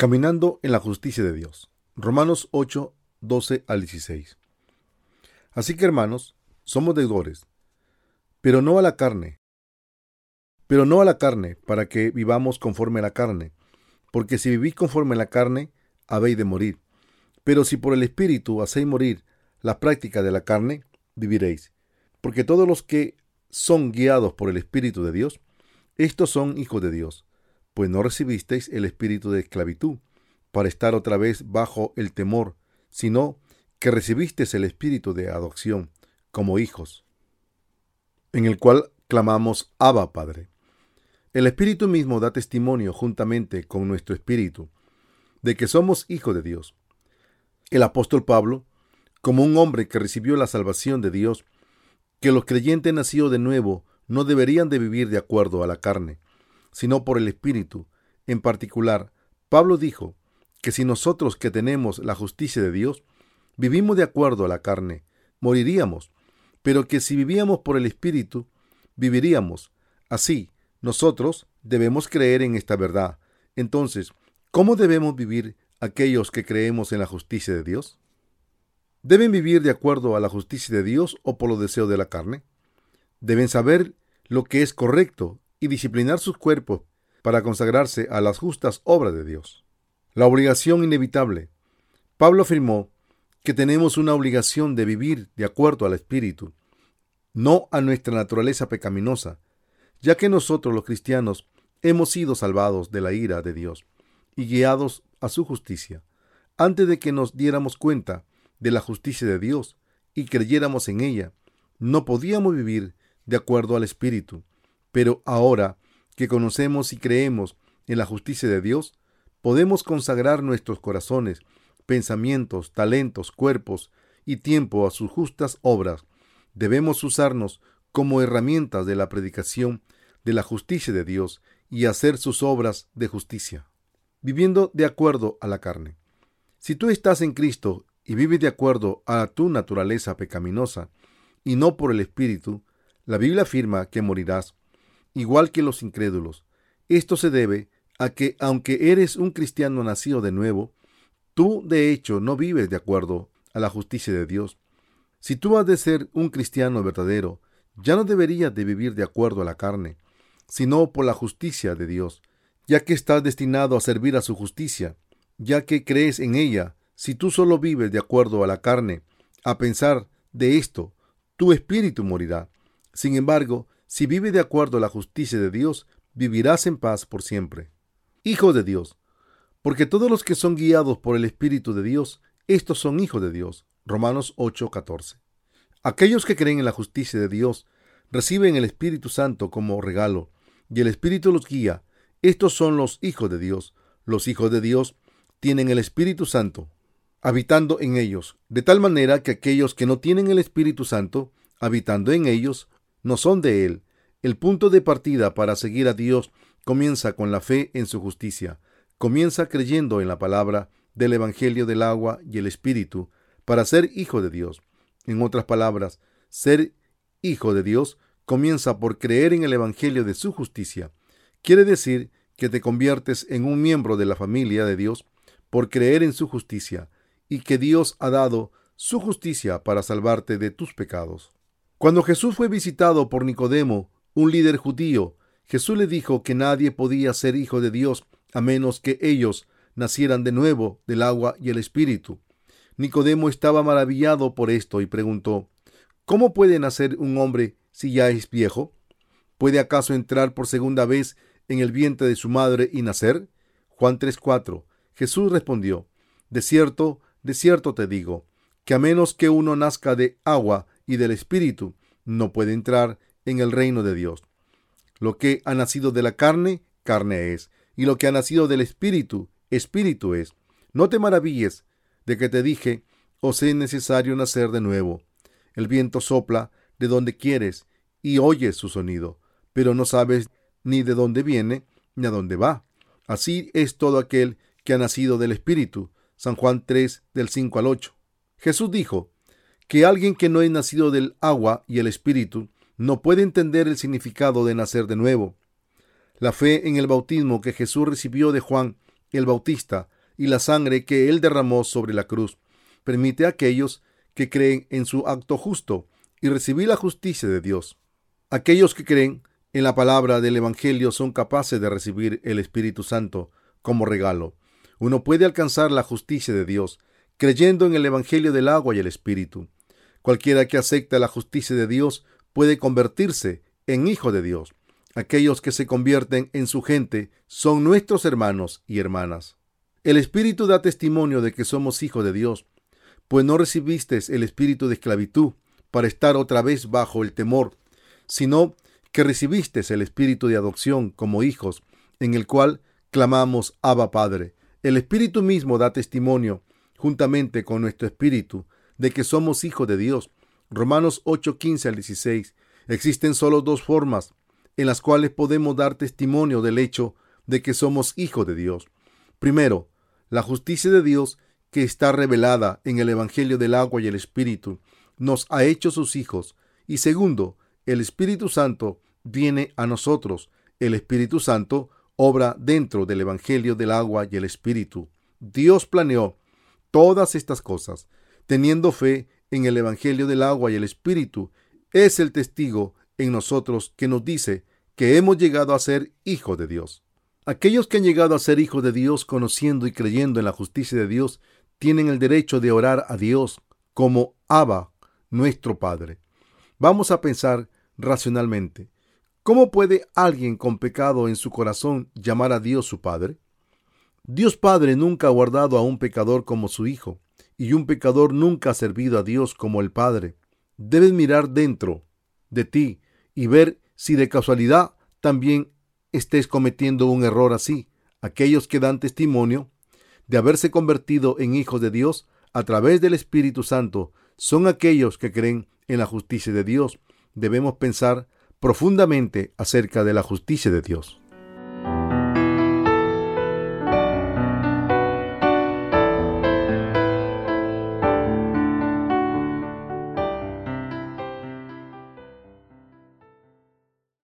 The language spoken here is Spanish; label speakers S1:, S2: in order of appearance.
S1: Caminando en la justicia de Dios. Romanos 8, 12 al 16. Así que hermanos, somos deudores, pero no a la carne, pero no a la carne, para que vivamos conforme a la carne, porque si vivís conforme a la carne, habéis de morir. Pero si por el Espíritu hacéis morir la práctica de la carne, viviréis. Porque todos los que son guiados por el Espíritu de Dios, estos son hijos de Dios pues no recibisteis el espíritu de esclavitud para estar otra vez bajo el temor, sino que recibisteis el espíritu de adopción como hijos, en el cual clamamos Abba Padre. El Espíritu mismo da testimonio juntamente con nuestro espíritu de que somos hijos de Dios. El apóstol Pablo, como un hombre que recibió la salvación de Dios, que los creyentes nacidos de nuevo no deberían de vivir de acuerdo a la carne, sino por el Espíritu. En particular, Pablo dijo que si nosotros que tenemos la justicia de Dios, vivimos de acuerdo a la carne, moriríamos, pero que si vivíamos por el Espíritu, viviríamos. Así, nosotros debemos creer en esta verdad. Entonces, ¿cómo debemos vivir aquellos que creemos en la justicia de Dios? ¿Deben vivir de acuerdo a la justicia de Dios o por los deseos de la carne? Deben saber lo que es correcto y disciplinar sus cuerpos para consagrarse a las justas obras de Dios. La obligación inevitable. Pablo afirmó que tenemos una obligación de vivir de acuerdo al Espíritu, no a nuestra naturaleza pecaminosa, ya que nosotros los cristianos hemos sido salvados de la ira de Dios y guiados a su justicia. Antes de que nos diéramos cuenta de la justicia de Dios y creyéramos en ella, no podíamos vivir de acuerdo al Espíritu, pero ahora que conocemos y creemos en la justicia de Dios, podemos consagrar nuestros corazones, pensamientos, talentos, cuerpos y tiempo a sus justas obras. Debemos usarnos como herramientas de la predicación de la justicia de Dios y hacer sus obras de justicia, viviendo de acuerdo a la carne. Si tú estás en Cristo y vives de acuerdo a tu naturaleza pecaminosa y no por el Espíritu, la Biblia afirma que morirás igual que los incrédulos. Esto se debe a que, aunque eres un cristiano nacido de nuevo, tú de hecho no vives de acuerdo a la justicia de Dios. Si tú has de ser un cristiano verdadero, ya no deberías de vivir de acuerdo a la carne, sino por la justicia de Dios, ya que estás destinado a servir a su justicia, ya que crees en ella. Si tú solo vives de acuerdo a la carne, a pensar de esto, tu espíritu morirá. Sin embargo, si vive de acuerdo a la justicia de Dios, vivirás en paz por siempre. Hijo de Dios, porque todos los que son guiados por el Espíritu de Dios, estos son hijos de Dios. Romanos 8:14. Aquellos que creen en la justicia de Dios reciben el Espíritu Santo como regalo, y el Espíritu los guía. Estos son los hijos de Dios. Los hijos de Dios tienen el Espíritu Santo habitando en ellos, de tal manera que aquellos que no tienen el Espíritu Santo habitando en ellos no son de Él. El punto de partida para seguir a Dios comienza con la fe en su justicia. Comienza creyendo en la palabra del Evangelio del agua y el Espíritu para ser hijo de Dios. En otras palabras, ser hijo de Dios comienza por creer en el Evangelio de su justicia. Quiere decir que te conviertes en un miembro de la familia de Dios por creer en su justicia y que Dios ha dado su justicia para salvarte de tus pecados. Cuando Jesús fue visitado por Nicodemo, un líder judío, Jesús le dijo que nadie podía ser hijo de Dios a menos que ellos nacieran de nuevo del agua y el Espíritu. Nicodemo estaba maravillado por esto y preguntó, ¿Cómo puede nacer un hombre si ya es viejo? ¿Puede acaso entrar por segunda vez en el vientre de su madre y nacer? Juan 3:4. Jesús respondió, De cierto, de cierto te digo, que a menos que uno nazca de agua y del Espíritu, no puede entrar en el reino de Dios. Lo que ha nacido de la carne, carne es, y lo que ha nacido del Espíritu, Espíritu es. No te maravilles de que te dije, os es necesario nacer de nuevo. El viento sopla de donde quieres y oyes su sonido, pero no sabes ni de dónde viene ni a dónde va. Así es todo aquel que ha nacido del Espíritu. San Juan 3 del 5 al 8. Jesús dijo, que alguien que no es nacido del agua y el espíritu no puede entender el significado de nacer de nuevo. La fe en el bautismo que Jesús recibió de Juan el Bautista y la sangre que él derramó sobre la cruz. Permite a aquellos que creen en su acto justo y recibir la justicia de Dios. Aquellos que creen en la palabra del Evangelio son capaces de recibir el Espíritu Santo como regalo. Uno puede alcanzar la justicia de Dios creyendo en el Evangelio del agua y el Espíritu. Cualquiera que acepta la justicia de Dios puede convertirse en hijo de Dios. Aquellos que se convierten en su gente son nuestros hermanos y hermanas. El Espíritu da testimonio de que somos hijos de Dios, pues no recibiste el espíritu de esclavitud para estar otra vez bajo el temor, sino que recibiste el espíritu de adopción como hijos, en el cual clamamos Abba Padre. El Espíritu mismo da testimonio, juntamente con nuestro espíritu, de que somos hijos de Dios. Romanos 8, 15 al 16. Existen solo dos formas en las cuales podemos dar testimonio del hecho de que somos hijos de Dios. Primero, la justicia de Dios que está revelada en el Evangelio del agua y el Espíritu nos ha hecho sus hijos. Y segundo, el Espíritu Santo viene a nosotros. El Espíritu Santo obra dentro del Evangelio del agua y el Espíritu. Dios planeó todas estas cosas, teniendo fe en el Evangelio del agua y el Espíritu, es el testigo en nosotros que nos dice que hemos llegado a ser hijos de Dios. Aquellos que han llegado a ser hijos de Dios conociendo y creyendo en la justicia de Dios tienen el derecho de orar a Dios como Abba, nuestro Padre. Vamos a pensar racionalmente. ¿Cómo puede alguien con pecado en su corazón llamar a Dios su Padre? Dios Padre nunca ha guardado a un pecador como su Hijo, y un pecador nunca ha servido a Dios como el Padre. Debes mirar dentro de ti y ver si de casualidad también estés cometiendo un error así. Aquellos que dan testimonio de haberse convertido en hijos de Dios a través del Espíritu Santo son aquellos que creen en la justicia de Dios. Debemos pensar profundamente acerca de la justicia de Dios.